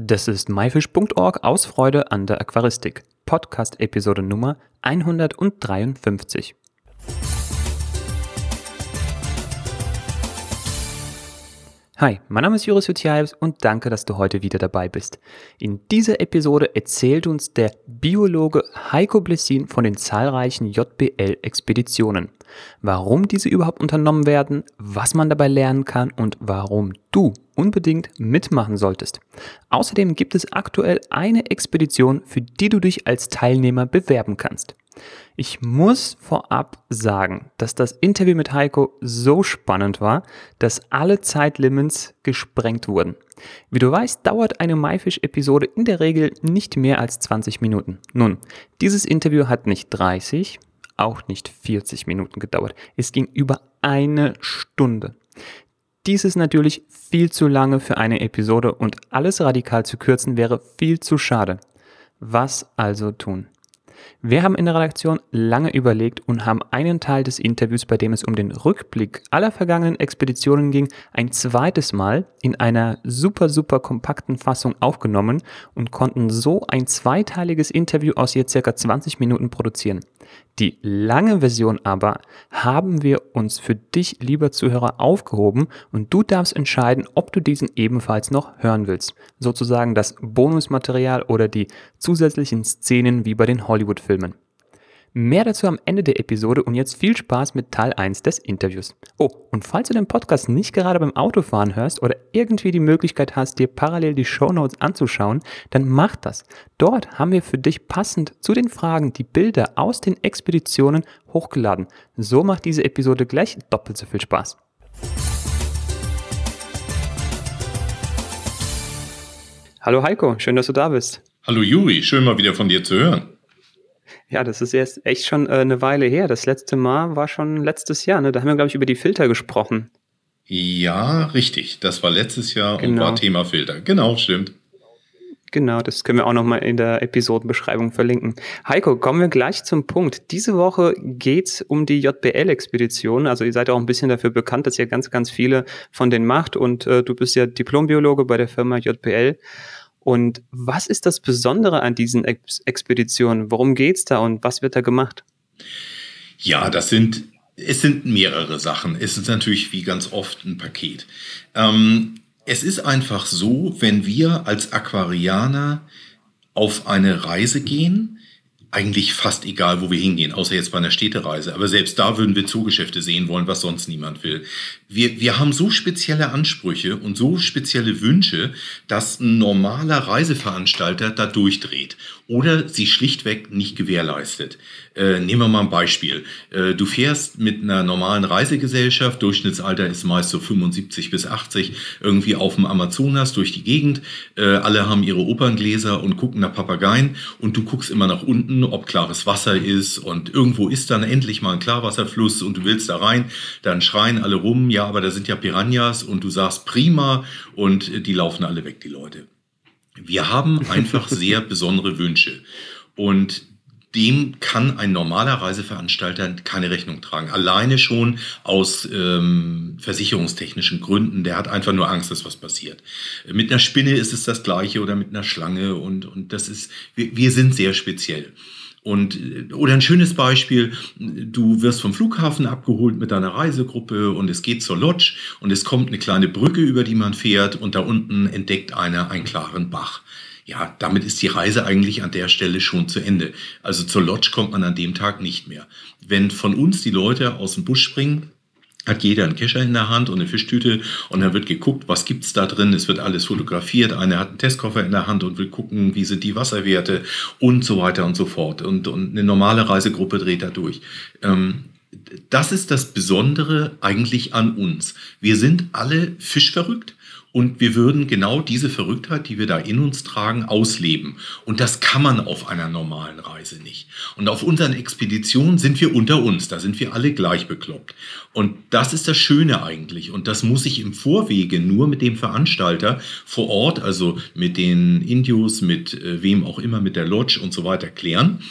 Das ist myfish.org aus Freude an der Aquaristik. Podcast Episode Nummer 153. Hi, mein Name ist Juris Jutjaevs und danke, dass du heute wieder dabei bist. In dieser Episode erzählt uns der Biologe Heiko Blessin von den zahlreichen JBL-Expeditionen. Warum diese überhaupt unternommen werden, was man dabei lernen kann und warum du unbedingt mitmachen solltest. Außerdem gibt es aktuell eine Expedition, für die du dich als Teilnehmer bewerben kannst. Ich muss vorab sagen, dass das Interview mit Heiko so spannend war, dass alle Zeitlimits gesprengt wurden. Wie du weißt, dauert eine MyFish-Episode in der Regel nicht mehr als 20 Minuten. Nun, dieses Interview hat nicht 30, auch nicht 40 Minuten gedauert. Es ging über eine Stunde. Dies ist natürlich viel zu lange für eine Episode und alles radikal zu kürzen wäre viel zu schade. Was also tun? Wir haben in der Redaktion lange überlegt und haben einen Teil des Interviews, bei dem es um den Rückblick aller vergangenen Expeditionen ging, ein zweites Mal in einer super, super kompakten Fassung aufgenommen und konnten so ein zweiteiliges Interview aus je circa 20 Minuten produzieren. Die lange Version aber haben wir uns für dich, lieber Zuhörer, aufgehoben und du darfst entscheiden, ob du diesen ebenfalls noch hören willst. Sozusagen das Bonusmaterial oder die zusätzlichen Szenen wie bei den Hollywood-Filmen. Mehr dazu am Ende der Episode und jetzt viel Spaß mit Teil 1 des Interviews. Oh, und falls du den Podcast nicht gerade beim Autofahren hörst oder irgendwie die Möglichkeit hast, dir parallel die Shownotes anzuschauen, dann mach das. Dort haben wir für dich passend zu den Fragen die Bilder aus den Expeditionen hochgeladen. So macht diese Episode gleich doppelt so viel Spaß. Hallo Heiko, schön, dass du da bist. Hallo Juri, schön mal wieder von dir zu hören. Ja, das ist jetzt echt schon äh, eine Weile her. Das letzte Mal war schon letztes Jahr. Ne? Da haben wir, glaube ich, über die Filter gesprochen. Ja, richtig. Das war letztes Jahr genau. und war Thema Filter. Genau, stimmt. Genau, das können wir auch nochmal in der Episodenbeschreibung verlinken. Heiko, kommen wir gleich zum Punkt. Diese Woche geht's um die JBL-Expedition. Also ihr seid auch ein bisschen dafür bekannt, dass ihr ganz, ganz viele von denen macht und äh, du bist ja Diplombiologe bei der Firma JBL. Und was ist das Besondere an diesen Ex Expeditionen? Worum geht's da und was wird da gemacht? Ja, das sind es sind mehrere Sachen. Es ist natürlich wie ganz oft ein Paket. Ähm, es ist einfach so, wenn wir als Aquarianer auf eine Reise gehen, eigentlich fast egal, wo wir hingehen, außer jetzt bei einer Städtereise. Aber selbst da würden wir Zoogeschäfte sehen wollen, was sonst niemand will. Wir, wir haben so spezielle Ansprüche und so spezielle Wünsche, dass ein normaler Reiseveranstalter da durchdreht oder sie schlichtweg nicht gewährleistet. Äh, nehmen wir mal ein Beispiel. Äh, du fährst mit einer normalen Reisegesellschaft, Durchschnittsalter ist meist so 75 bis 80, irgendwie auf dem Amazonas durch die Gegend. Äh, alle haben ihre Operngläser und gucken nach Papageien und du guckst immer nach unten, ob klares Wasser ist und irgendwo ist dann endlich mal ein Klarwasserfluss und du willst da rein, dann schreien alle rum, ja, aber da sind ja Piranhas und du sagst prima und die laufen alle weg, die Leute. Wir haben einfach sehr besondere Wünsche. Und dem kann ein normaler Reiseveranstalter keine Rechnung tragen. Alleine schon aus ähm, versicherungstechnischen Gründen. Der hat einfach nur Angst, dass was passiert. Mit einer Spinne ist es das Gleiche oder mit einer Schlange und, und das ist, wir, wir sind sehr speziell. Und, oder ein schönes Beispiel, du wirst vom Flughafen abgeholt mit deiner Reisegruppe und es geht zur Lodge und es kommt eine kleine Brücke, über die man fährt und da unten entdeckt einer einen klaren Bach. Ja, damit ist die Reise eigentlich an der Stelle schon zu Ende. Also zur Lodge kommt man an dem Tag nicht mehr. Wenn von uns die Leute aus dem Bus springen, hat jeder einen Kescher in der Hand und eine Fischtüte und dann wird geguckt, was gibt's da drin. Es wird alles fotografiert. Einer hat einen Testkoffer in der Hand und will gucken, wie sind die Wasserwerte und so weiter und so fort. Und, und eine normale Reisegruppe dreht da durch. Ähm, das ist das Besondere eigentlich an uns. Wir sind alle fischverrückt. Und wir würden genau diese Verrücktheit, die wir da in uns tragen, ausleben. Und das kann man auf einer normalen Reise nicht. Und auf unseren Expeditionen sind wir unter uns. Da sind wir alle gleich bekloppt. Und das ist das Schöne eigentlich. Und das muss ich im Vorwege nur mit dem Veranstalter vor Ort, also mit den Indios, mit äh, wem auch immer, mit der Lodge und so weiter klären,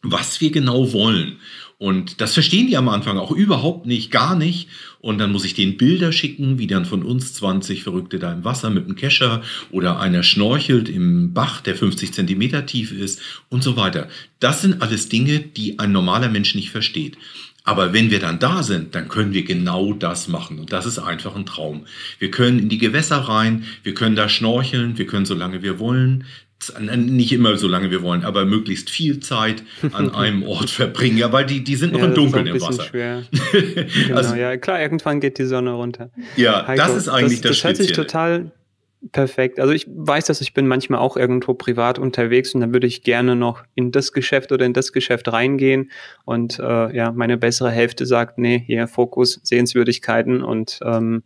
was wir genau wollen. Und das verstehen die am Anfang auch überhaupt nicht, gar nicht. Und dann muss ich denen Bilder schicken, wie dann von uns 20 Verrückte da im Wasser mit einem Kescher oder einer schnorchelt im Bach, der 50 Zentimeter tief ist und so weiter. Das sind alles Dinge, die ein normaler Mensch nicht versteht. Aber wenn wir dann da sind, dann können wir genau das machen. Und das ist einfach ein Traum. Wir können in die Gewässer rein, wir können da schnorcheln, wir können so lange wir wollen nicht immer so lange wir wollen, aber möglichst viel Zeit an einem Ort verbringen. Ja, weil die, die sind noch ja, im Dunkeln im Wasser. Schwer. genau, also, ja, klar, irgendwann geht die Sonne runter. Ja, Heiko, das ist eigentlich das, das, das hört sich total perfekt. Also ich weiß, dass ich bin manchmal auch irgendwo privat unterwegs und dann würde ich gerne noch in das Geschäft oder in das Geschäft reingehen und äh, ja, meine bessere Hälfte sagt, nee, hier Fokus, Sehenswürdigkeiten und ähm,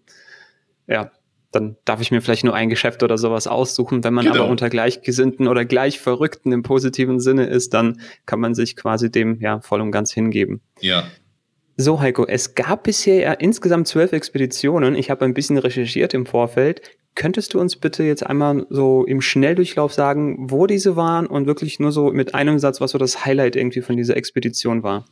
ja, dann darf ich mir vielleicht nur ein Geschäft oder sowas aussuchen. Wenn man genau. aber unter Gleichgesinnten oder Gleichverrückten im positiven Sinne ist, dann kann man sich quasi dem ja voll und ganz hingeben. Ja. So, Heiko, es gab bisher ja insgesamt zwölf Expeditionen. Ich habe ein bisschen recherchiert im Vorfeld. Könntest du uns bitte jetzt einmal so im Schnelldurchlauf sagen, wo diese waren und wirklich nur so mit einem Satz, was so das Highlight irgendwie von dieser Expedition war?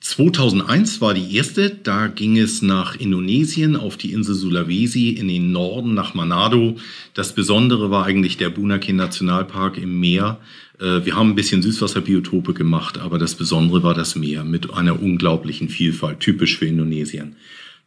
2001 war die erste, da ging es nach Indonesien auf die Insel Sulawesi in den Norden nach Manado. Das Besondere war eigentlich der Bunaki Nationalpark im Meer. Äh, wir haben ein bisschen Süßwasserbiotope gemacht, aber das Besondere war das Meer mit einer unglaublichen Vielfalt, typisch für Indonesien.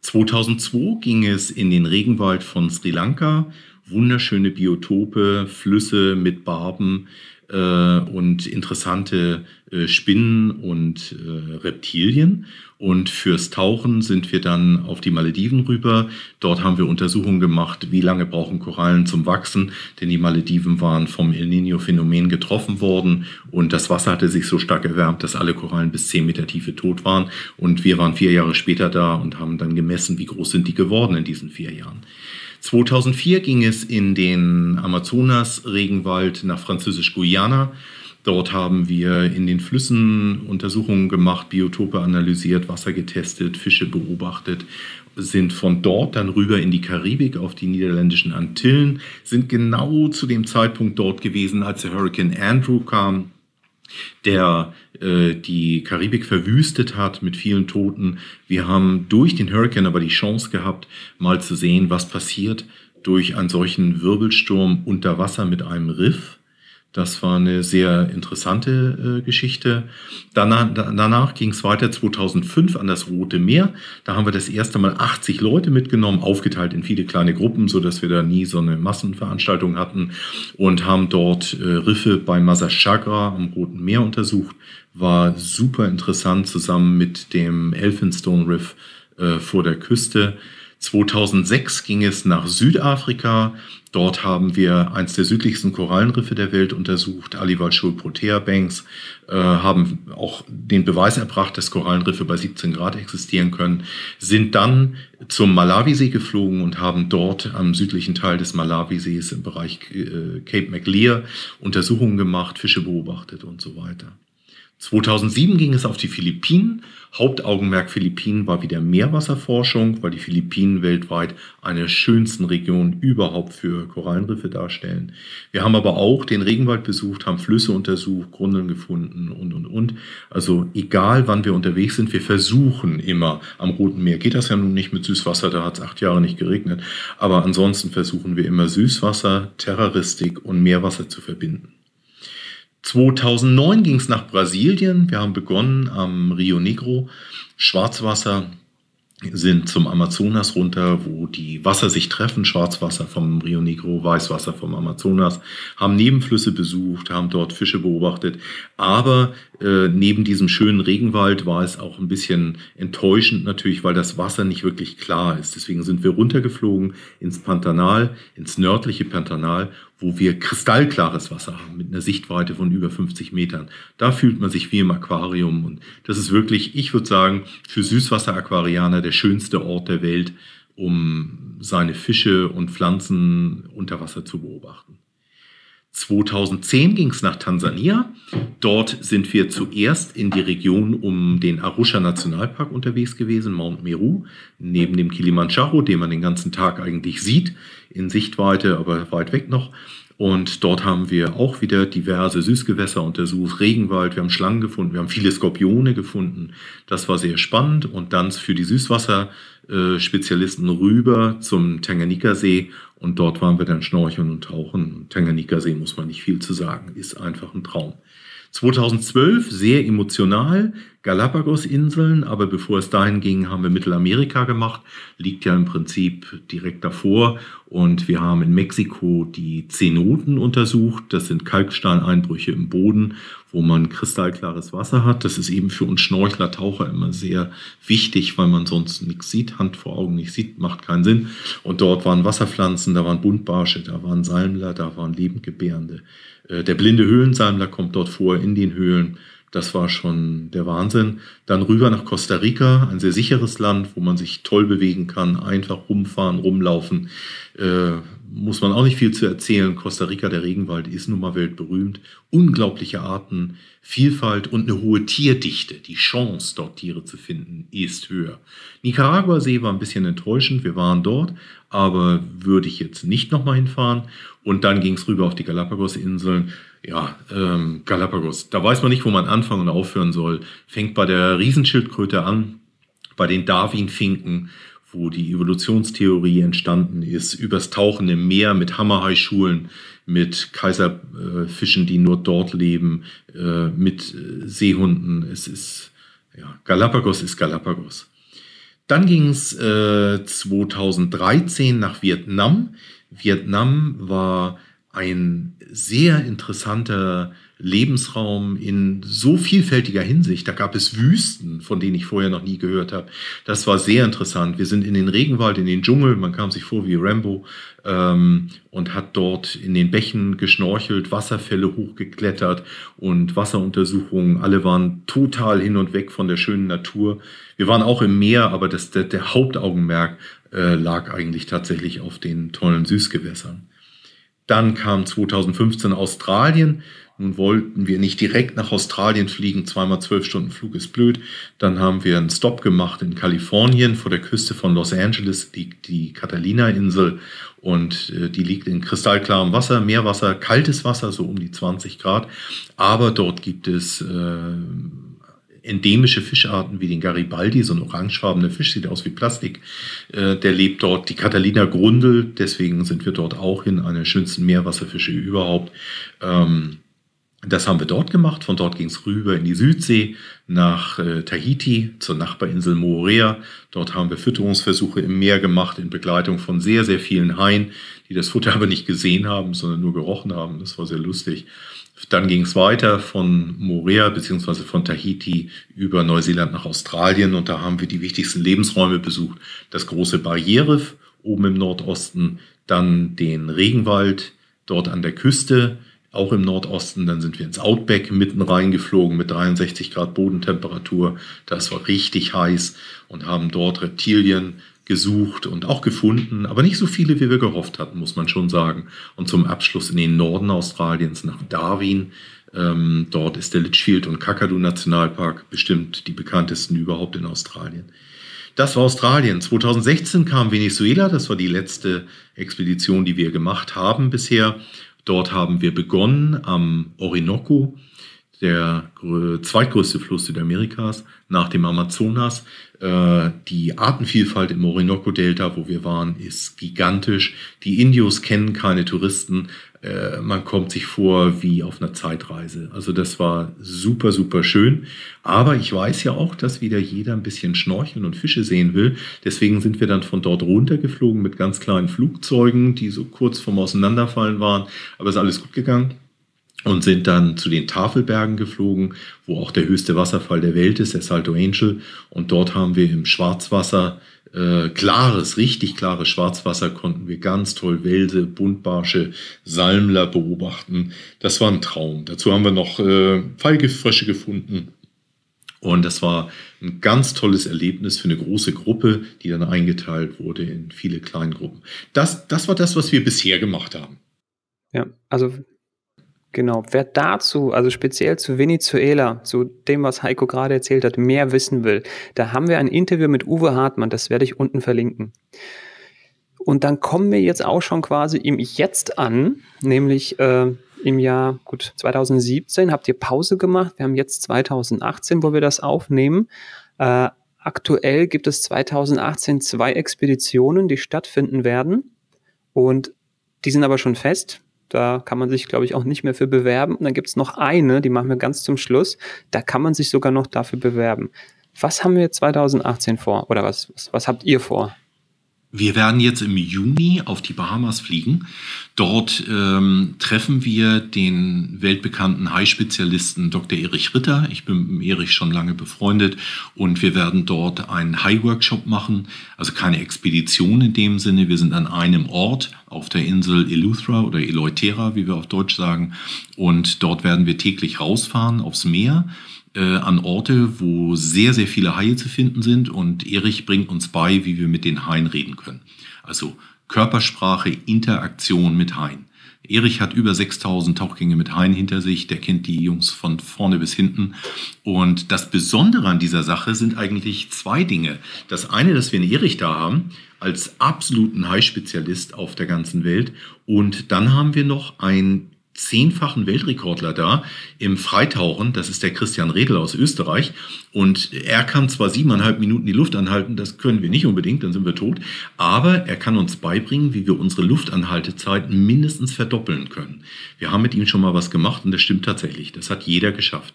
2002 ging es in den Regenwald von Sri Lanka. Wunderschöne Biotope, Flüsse mit Barben und interessante äh, Spinnen und äh, Reptilien. Und fürs Tauchen sind wir dann auf die Malediven rüber. Dort haben wir Untersuchungen gemacht, wie lange brauchen Korallen zum Wachsen, denn die Malediven waren vom El Nino-Phänomen getroffen worden und das Wasser hatte sich so stark erwärmt, dass alle Korallen bis 10 Meter Tiefe tot waren. Und wir waren vier Jahre später da und haben dann gemessen, wie groß sind die geworden in diesen vier Jahren. 2004 ging es in den Amazonas-Regenwald nach Französisch-Guyana. Dort haben wir in den Flüssen Untersuchungen gemacht, Biotope analysiert, Wasser getestet, Fische beobachtet, sind von dort dann rüber in die Karibik auf die niederländischen Antillen, sind genau zu dem Zeitpunkt dort gewesen, als der Hurricane Andrew kam der äh, die Karibik verwüstet hat mit vielen Toten. Wir haben durch den Hurricane aber die Chance gehabt, mal zu sehen, was passiert durch einen solchen Wirbelsturm unter Wasser mit einem Riff. Das war eine sehr interessante äh, Geschichte. Danach, danach ging es weiter 2005 an das Rote Meer. Da haben wir das erste Mal 80 Leute mitgenommen, aufgeteilt in viele kleine Gruppen, so dass wir da nie so eine Massenveranstaltung hatten und haben dort äh, Riffe bei Masaschagra am Roten Meer untersucht. War super interessant zusammen mit dem Elphinstone Riff äh, vor der Küste. 2006 ging es nach Südafrika. Dort haben wir eins der südlichsten Korallenriffe der Welt untersucht, Aliwal Protea Banks, äh, haben auch den Beweis erbracht, dass Korallenriffe bei 17 Grad existieren können, sind dann zum Malawisee geflogen und haben dort am südlichen Teil des Malawisees im Bereich äh, Cape Maclear Untersuchungen gemacht, Fische beobachtet und so weiter. 2007 ging es auf die Philippinen. Hauptaugenmerk Philippinen war wieder Meerwasserforschung, weil die Philippinen weltweit eine schönsten Regionen überhaupt für Korallenriffe darstellen. Wir haben aber auch den Regenwald besucht, haben Flüsse untersucht, Gründeln gefunden und, und, und. Also egal, wann wir unterwegs sind, wir versuchen immer am Roten Meer. Geht das ja nun nicht mit Süßwasser, da hat es acht Jahre nicht geregnet. Aber ansonsten versuchen wir immer Süßwasser, Terroristik und Meerwasser zu verbinden. 2009 ging es nach Brasilien. Wir haben begonnen am Rio Negro. Schwarzwasser sind zum Amazonas runter, wo die Wasser sich treffen, Schwarzwasser vom Rio Negro, Weißwasser vom Amazonas, haben Nebenflüsse besucht, haben dort Fische beobachtet. Aber äh, neben diesem schönen Regenwald war es auch ein bisschen enttäuschend natürlich, weil das Wasser nicht wirklich klar ist. Deswegen sind wir runtergeflogen ins Pantanal, ins nördliche Pantanal wo wir kristallklares Wasser haben mit einer Sichtweite von über 50 Metern. Da fühlt man sich wie im Aquarium und das ist wirklich, ich würde sagen, für Süßwasseraquarianer der schönste Ort der Welt, um seine Fische und Pflanzen unter Wasser zu beobachten. 2010 ging es nach Tansania. Dort sind wir zuerst in die Region um den Arusha Nationalpark unterwegs gewesen, Mount Meru, neben dem Kilimanjaro, den man den ganzen Tag eigentlich sieht, in Sichtweite, aber weit weg noch. Und dort haben wir auch wieder diverse Süßgewässer untersucht, Regenwald, wir haben Schlangen gefunden, wir haben viele Skorpione gefunden. Das war sehr spannend. Und dann für die Süßwasserspezialisten rüber zum Tanganika-See. Und dort waren wir dann schnorcheln und tauchen. Tanganika-See muss man nicht viel zu sagen, ist einfach ein Traum. 2012 sehr emotional, Galapagos-Inseln, aber bevor es dahin ging, haben wir Mittelamerika gemacht, liegt ja im Prinzip direkt davor. Und wir haben in Mexiko die Zenoten untersucht. Das sind Kalksteineinbrüche im Boden, wo man kristallklares Wasser hat. Das ist eben für uns Schnorchler, Taucher immer sehr wichtig, weil man sonst nichts sieht, Hand vor Augen nicht sieht, macht keinen Sinn. Und dort waren Wasserpflanzen, da waren Buntbarsche, da waren Salmler, da waren Lebendgebärende. Äh, der blinde Höhlensammler kommt dort vor in den Höhlen. Das war schon der Wahnsinn. Dann rüber nach Costa Rica, ein sehr sicheres Land, wo man sich toll bewegen kann, einfach rumfahren, rumlaufen. Muss man auch nicht viel zu erzählen. Costa Rica, der Regenwald, ist nun mal weltberühmt. Unglaubliche Arten, Vielfalt und eine hohe Tierdichte. Die Chance, dort Tiere zu finden, ist höher. Nicaragua-See war ein bisschen enttäuschend. Wir waren dort, aber würde ich jetzt nicht nochmal hinfahren. Und dann ging es rüber auf die Galapagos-Inseln. Ja, ähm, Galapagos, da weiß man nicht, wo man anfangen und aufhören soll. Fängt bei der Riesenschildkröte an, bei den Darwin-Finken, wo die Evolutionstheorie entstanden ist, übers Tauchen im Meer mit Hammerhaischulen, mit Kaiserfischen, die nur dort leben, äh, mit Seehunden. Es ist, ja, Galapagos ist Galapagos. Dann ging es äh, 2013 nach Vietnam. Vietnam war ein sehr interessanter Lebensraum in so vielfältiger Hinsicht. Da gab es Wüsten, von denen ich vorher noch nie gehört habe. Das war sehr interessant. Wir sind in den Regenwald, in den Dschungel. Man kam sich vor wie Rambo ähm, und hat dort in den Bächen geschnorchelt, Wasserfälle hochgeklettert und Wasseruntersuchungen. Alle waren total hin und weg von der schönen Natur. Wir waren auch im Meer, aber das, der, der Hauptaugenmerk äh, lag eigentlich tatsächlich auf den tollen Süßgewässern. Dann kam 2015 Australien. Nun wollten wir nicht direkt nach Australien fliegen, zweimal zwölf Stunden Flug ist blöd. Dann haben wir einen Stop gemacht in Kalifornien vor der Küste von Los Angeles, liegt die Catalina-Insel und äh, die liegt in kristallklarem Wasser, Meerwasser, kaltes Wasser, so um die 20 Grad. Aber dort gibt es äh, endemische Fischarten wie den Garibaldi, so ein orangefarbener Fisch, sieht aus wie Plastik. Äh, der lebt dort, die Catalina Grundel, deswegen sind wir dort auch hin, eine schönsten Meerwasserfische überhaupt. Ähm, das haben wir dort gemacht. Von dort ging es rüber in die Südsee nach äh, Tahiti zur Nachbarinsel Moorea. Dort haben wir Fütterungsversuche im Meer gemacht in Begleitung von sehr, sehr vielen Haien, die das Futter aber nicht gesehen haben, sondern nur gerochen haben. Das war sehr lustig. Dann ging es weiter von Moorea bzw. von Tahiti über Neuseeland nach Australien und da haben wir die wichtigsten Lebensräume besucht. Das große Barrierriff oben im Nordosten, dann den Regenwald dort an der Küste, auch im Nordosten. Dann sind wir ins Outback mitten reingeflogen mit 63 Grad Bodentemperatur. Das war richtig heiß und haben dort Reptilien gesucht und auch gefunden, aber nicht so viele, wie wir gehofft hatten, muss man schon sagen. Und zum Abschluss in den Norden Australiens nach Darwin. Ähm, dort ist der Litchfield und Kakadu Nationalpark bestimmt die bekanntesten überhaupt in Australien. Das war Australien. 2016 kam Venezuela. Das war die letzte Expedition, die wir gemacht haben bisher. Dort haben wir begonnen am Orinoco, der zweitgrößte Fluss Südamerikas nach dem Amazonas. Äh, die Artenvielfalt im Orinoco-Delta, wo wir waren, ist gigantisch. Die Indios kennen keine Touristen. Äh, man kommt sich vor wie auf einer Zeitreise. Also das war super, super schön. Aber ich weiß ja auch, dass wieder jeder ein bisschen schnorcheln und Fische sehen will. Deswegen sind wir dann von dort runtergeflogen mit ganz kleinen Flugzeugen, die so kurz vorm Auseinanderfallen waren. Aber es ist alles gut gegangen und sind dann zu den Tafelbergen geflogen, wo auch der höchste Wasserfall der Welt ist, der Salto Angel. Und dort haben wir im Schwarzwasser, äh, klares, richtig klares Schwarzwasser, konnten wir ganz toll Welse, Buntbarsche, Salmler beobachten. Das war ein Traum. Dazu haben wir noch äh, Pfeilgiftfrösche gefunden. Und das war ein ganz tolles Erlebnis für eine große Gruppe, die dann eingeteilt wurde in viele Kleingruppen. Das, das war das, was wir bisher gemacht haben. Ja, also Genau, wer dazu, also speziell zu Venezuela, zu dem, was Heiko gerade erzählt hat, mehr wissen will, da haben wir ein Interview mit Uwe Hartmann, das werde ich unten verlinken. Und dann kommen wir jetzt auch schon quasi im Jetzt an, nämlich äh, im Jahr gut 2017 habt ihr Pause gemacht. Wir haben jetzt 2018, wo wir das aufnehmen. Äh, aktuell gibt es 2018 zwei Expeditionen, die stattfinden werden. Und die sind aber schon fest. Da kann man sich, glaube ich, auch nicht mehr für bewerben. Und dann gibt es noch eine, die machen wir ganz zum Schluss. Da kann man sich sogar noch dafür bewerben. Was haben wir 2018 vor? Oder was, was, was habt ihr vor? Wir werden jetzt im Juni auf die Bahamas fliegen. Dort ähm, treffen wir den weltbekannten Hai-Spezialisten Dr. Erich Ritter. Ich bin mit Erich schon lange befreundet und wir werden dort einen Hai-Workshop machen. Also keine Expedition in dem Sinne. Wir sind an einem Ort auf der Insel Eleuthera oder Eleutera, wie wir auf Deutsch sagen. Und dort werden wir täglich rausfahren aufs Meer an Orte, wo sehr, sehr viele Haie zu finden sind. Und Erich bringt uns bei, wie wir mit den Haien reden können. Also Körpersprache, Interaktion mit Haien. Erich hat über 6000 Tauchgänge mit Haien hinter sich. Der kennt die Jungs von vorne bis hinten. Und das Besondere an dieser Sache sind eigentlich zwei Dinge. Das eine, dass wir einen Erich da haben, als absoluten Hai-Spezialist auf der ganzen Welt. Und dann haben wir noch ein zehnfachen Weltrekordler da im Freitauchen. Das ist der Christian Redl aus Österreich. Und er kann zwar siebeneinhalb Minuten die Luft anhalten, das können wir nicht unbedingt, dann sind wir tot. Aber er kann uns beibringen, wie wir unsere Luftanhaltezeit mindestens verdoppeln können. Wir haben mit ihm schon mal was gemacht und das stimmt tatsächlich. Das hat jeder geschafft.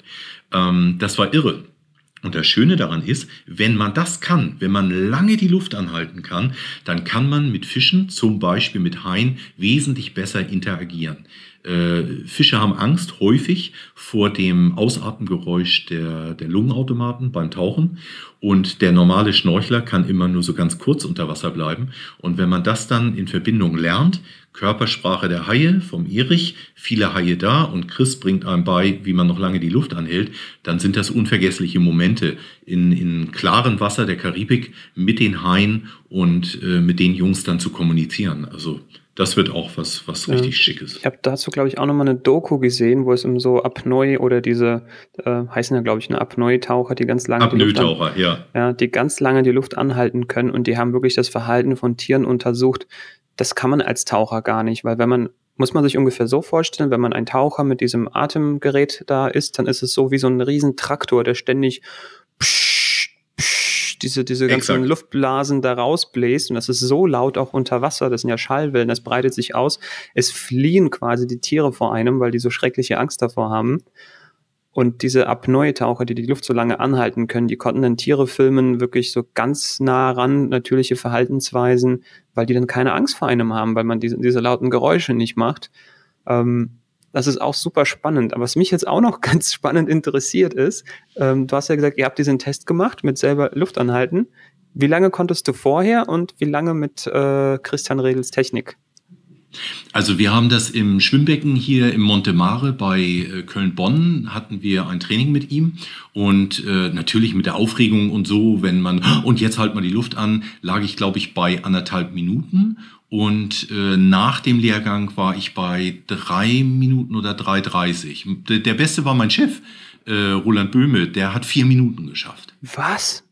Ähm, das war irre. Und das Schöne daran ist, wenn man das kann, wenn man lange die Luft anhalten kann, dann kann man mit Fischen, zum Beispiel mit Haien, wesentlich besser interagieren. Äh, Fische haben Angst häufig vor dem Ausatmengeräusch der, der Lungenautomaten beim Tauchen und der normale Schnorchler kann immer nur so ganz kurz unter Wasser bleiben. Und wenn man das dann in Verbindung lernt, Körpersprache der Haie vom Erich, viele Haie da und Chris bringt einem bei, wie man noch lange die Luft anhält, dann sind das unvergessliche Momente in, in klarem Wasser der Karibik mit den Haien und äh, mit den Jungs dann zu kommunizieren. Also das wird auch was, was richtig ja. Schickes. Ich habe dazu, glaube ich, auch nochmal eine Doku gesehen, wo es um so Apnoe oder diese, äh, heißen ja, glaube ich, eine Apnoe-Taucher, die ganz lange Apnoe-Taucher, ja. ja. Die ganz lange die Luft anhalten können und die haben wirklich das Verhalten von Tieren untersucht. Das kann man als Taucher gar nicht, weil wenn man muss man sich ungefähr so vorstellen, wenn man ein Taucher mit diesem Atemgerät da ist, dann ist es so wie so ein Riesentraktor, der ständig diese, diese ganzen Exakt. Luftblasen da rausbläst. Und das ist so laut auch unter Wasser. Das sind ja Schallwellen, das breitet sich aus. Es fliehen quasi die Tiere vor einem, weil die so schreckliche Angst davor haben. Und diese Apnoe-Taucher, die die Luft so lange anhalten können, die konnten dann Tiere filmen, wirklich so ganz nah ran, natürliche Verhaltensweisen, weil die dann keine Angst vor einem haben, weil man diese, diese lauten Geräusche nicht macht. Ähm, das ist auch super spannend. Aber was mich jetzt auch noch ganz spannend interessiert ist, ähm, du hast ja gesagt, ihr habt diesen Test gemacht mit selber Luft anhalten. Wie lange konntest du vorher und wie lange mit äh, Christian Redels Technik? Also wir haben das im Schwimmbecken hier im Monte Mare bei äh, Köln-Bonn hatten wir ein Training mit ihm und äh, natürlich mit der Aufregung und so, wenn man und jetzt halt mal die Luft an, lag ich glaube ich bei anderthalb Minuten und äh, nach dem Lehrgang war ich bei drei Minuten oder 3,30. Der Beste war mein Chef, äh, Roland Böhme, der hat vier Minuten geschafft. Was?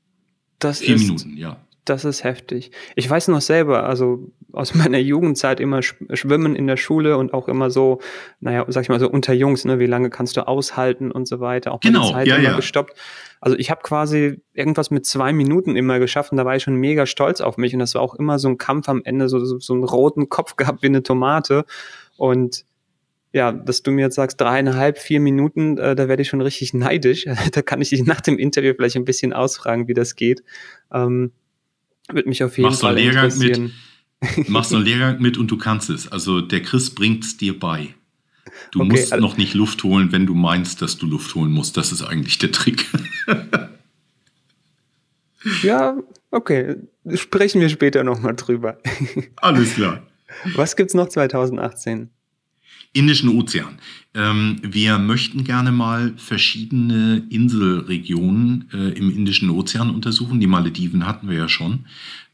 Das vier ist, Minuten, ja. Das ist heftig. Ich weiß noch selber, also aus meiner Jugendzeit immer schwimmen in der Schule und auch immer so, naja, sag ich mal so unter Jungs, ne, wie lange kannst du aushalten und so weiter. Auch genau, Zeit ja, immer ja. gestoppt. Also ich habe quasi irgendwas mit zwei Minuten immer geschafft und da war ich schon mega stolz auf mich und das war auch immer so ein Kampf am Ende, so, so, so einen roten Kopf gehabt wie eine Tomate und ja, dass du mir jetzt sagst, dreieinhalb, vier Minuten, äh, da werde ich schon richtig neidisch. da kann ich dich nach dem Interview vielleicht ein bisschen ausfragen, wie das geht. Ähm, würde mich auf jeden Machst Fall interessieren. Mit machst einen Lehrgang mit und du kannst es. Also der Chris bringt es dir bei. Du okay, musst also noch nicht Luft holen, wenn du meinst, dass du Luft holen musst. Das ist eigentlich der Trick. ja, okay. Sprechen wir später nochmal drüber. Alles klar. Was gibt's noch 2018? Indischen Ozean. Ähm, wir möchten gerne mal verschiedene Inselregionen äh, im Indischen Ozean untersuchen. Die Malediven hatten wir ja schon.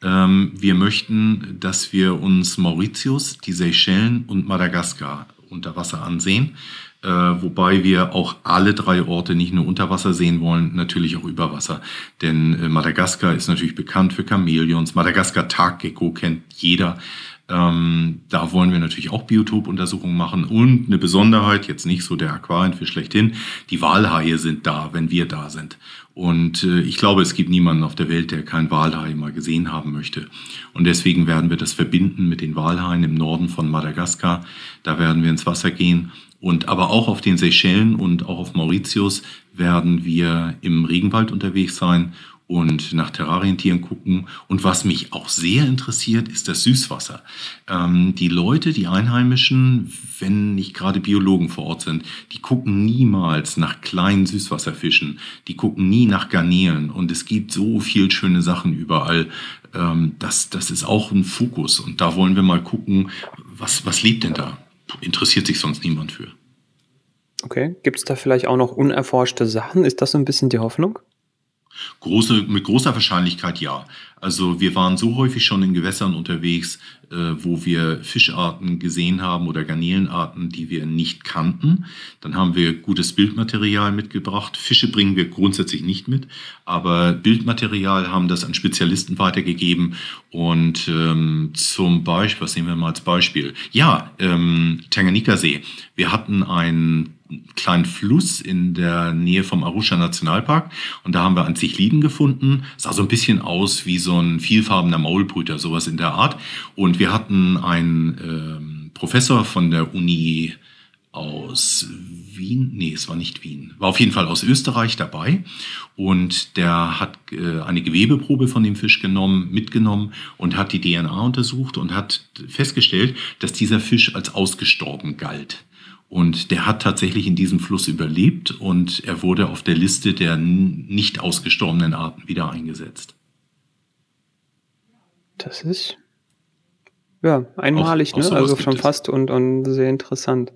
Ähm, wir möchten, dass wir uns Mauritius, die Seychellen und Madagaskar unter Wasser ansehen. Äh, wobei wir auch alle drei Orte nicht nur unter Wasser sehen wollen, natürlich auch über Wasser. Denn äh, Madagaskar ist natürlich bekannt für Chamäleons. Madagaskar Taggecko kennt jeder. Ähm, da wollen wir natürlich auch Biotopuntersuchungen machen und eine Besonderheit, jetzt nicht so der Aquarienfisch schlechthin, die Walhaie sind da, wenn wir da sind. Und äh, ich glaube, es gibt niemanden auf der Welt, der kein Walhai mal gesehen haben möchte. Und deswegen werden wir das verbinden mit den Walhaien im Norden von Madagaskar. Da werden wir ins Wasser gehen. Und aber auch auf den Seychellen und auch auf Mauritius werden wir im Regenwald unterwegs sein und nach Terrarientieren gucken. Und was mich auch sehr interessiert, ist das Süßwasser. Ähm, die Leute, die Einheimischen, wenn nicht gerade Biologen vor Ort sind, die gucken niemals nach kleinen Süßwasserfischen. Die gucken nie nach Garnelen. Und es gibt so viel schöne Sachen überall. Ähm, das, das ist auch ein Fokus. Und da wollen wir mal gucken, was, was lebt denn da? Interessiert sich sonst niemand für. Okay, gibt es da vielleicht auch noch unerforschte Sachen? Ist das so ein bisschen die Hoffnung? Große, mit großer Wahrscheinlichkeit ja. Also wir waren so häufig schon in Gewässern unterwegs, äh, wo wir Fischarten gesehen haben oder Garnelenarten, die wir nicht kannten. Dann haben wir gutes Bildmaterial mitgebracht. Fische bringen wir grundsätzlich nicht mit, aber Bildmaterial haben das an Spezialisten weitergegeben. Und ähm, zum Beispiel, was nehmen wir mal als Beispiel? Ja, ähm, Tanganika-See. Wir hatten ein kleinen Fluss in der Nähe vom Arusha Nationalpark und da haben wir Anzichliden gefunden. Sah so ein bisschen aus wie so ein vielfarbener Maulbrüter, sowas in der Art. Und wir hatten einen ähm, Professor von der Uni aus Wien, nee, es war nicht Wien, war auf jeden Fall aus Österreich dabei und der hat äh, eine Gewebeprobe von dem Fisch genommen, mitgenommen und hat die DNA untersucht und hat festgestellt, dass dieser Fisch als ausgestorben galt. Und der hat tatsächlich in diesem Fluss überlebt und er wurde auf der Liste der nicht ausgestorbenen Arten wieder eingesetzt. Das ist ja einmalig, auch, ne? also schon fast und, und sehr interessant.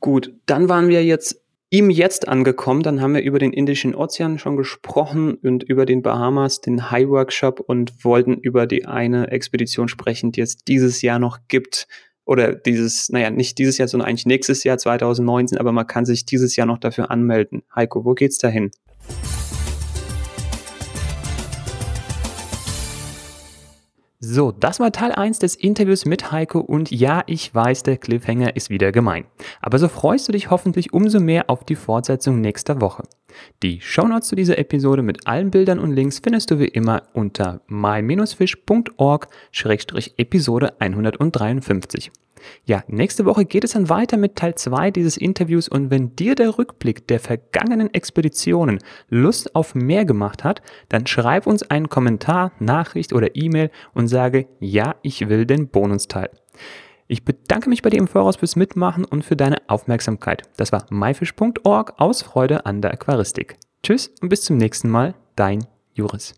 Gut, dann waren wir jetzt im Jetzt angekommen. Dann haben wir über den Indischen Ozean schon gesprochen und über den Bahamas, den High Workshop und wollten über die eine Expedition sprechen, die es dieses Jahr noch gibt oder dieses, naja, nicht dieses Jahr, sondern eigentlich nächstes Jahr 2019, aber man kann sich dieses Jahr noch dafür anmelden. Heiko, wo geht's dahin? So, das war Teil 1 des Interviews mit Heiko und ja, ich weiß, der Cliffhanger ist wieder gemein. Aber so freust du dich hoffentlich umso mehr auf die Fortsetzung nächster Woche. Die Shownotes zu dieser Episode mit allen Bildern und Links findest du wie immer unter my-fish.org-episode 153. Ja, nächste Woche geht es dann weiter mit Teil 2 dieses Interviews und wenn dir der Rückblick der vergangenen Expeditionen Lust auf mehr gemacht hat, dann schreib uns einen Kommentar, Nachricht oder E-Mail und sage, ja, ich will den Bonusteil. Ich bedanke mich bei dir im Voraus fürs Mitmachen und für deine Aufmerksamkeit. Das war myfish.org aus Freude an der Aquaristik. Tschüss und bis zum nächsten Mal, dein Juris.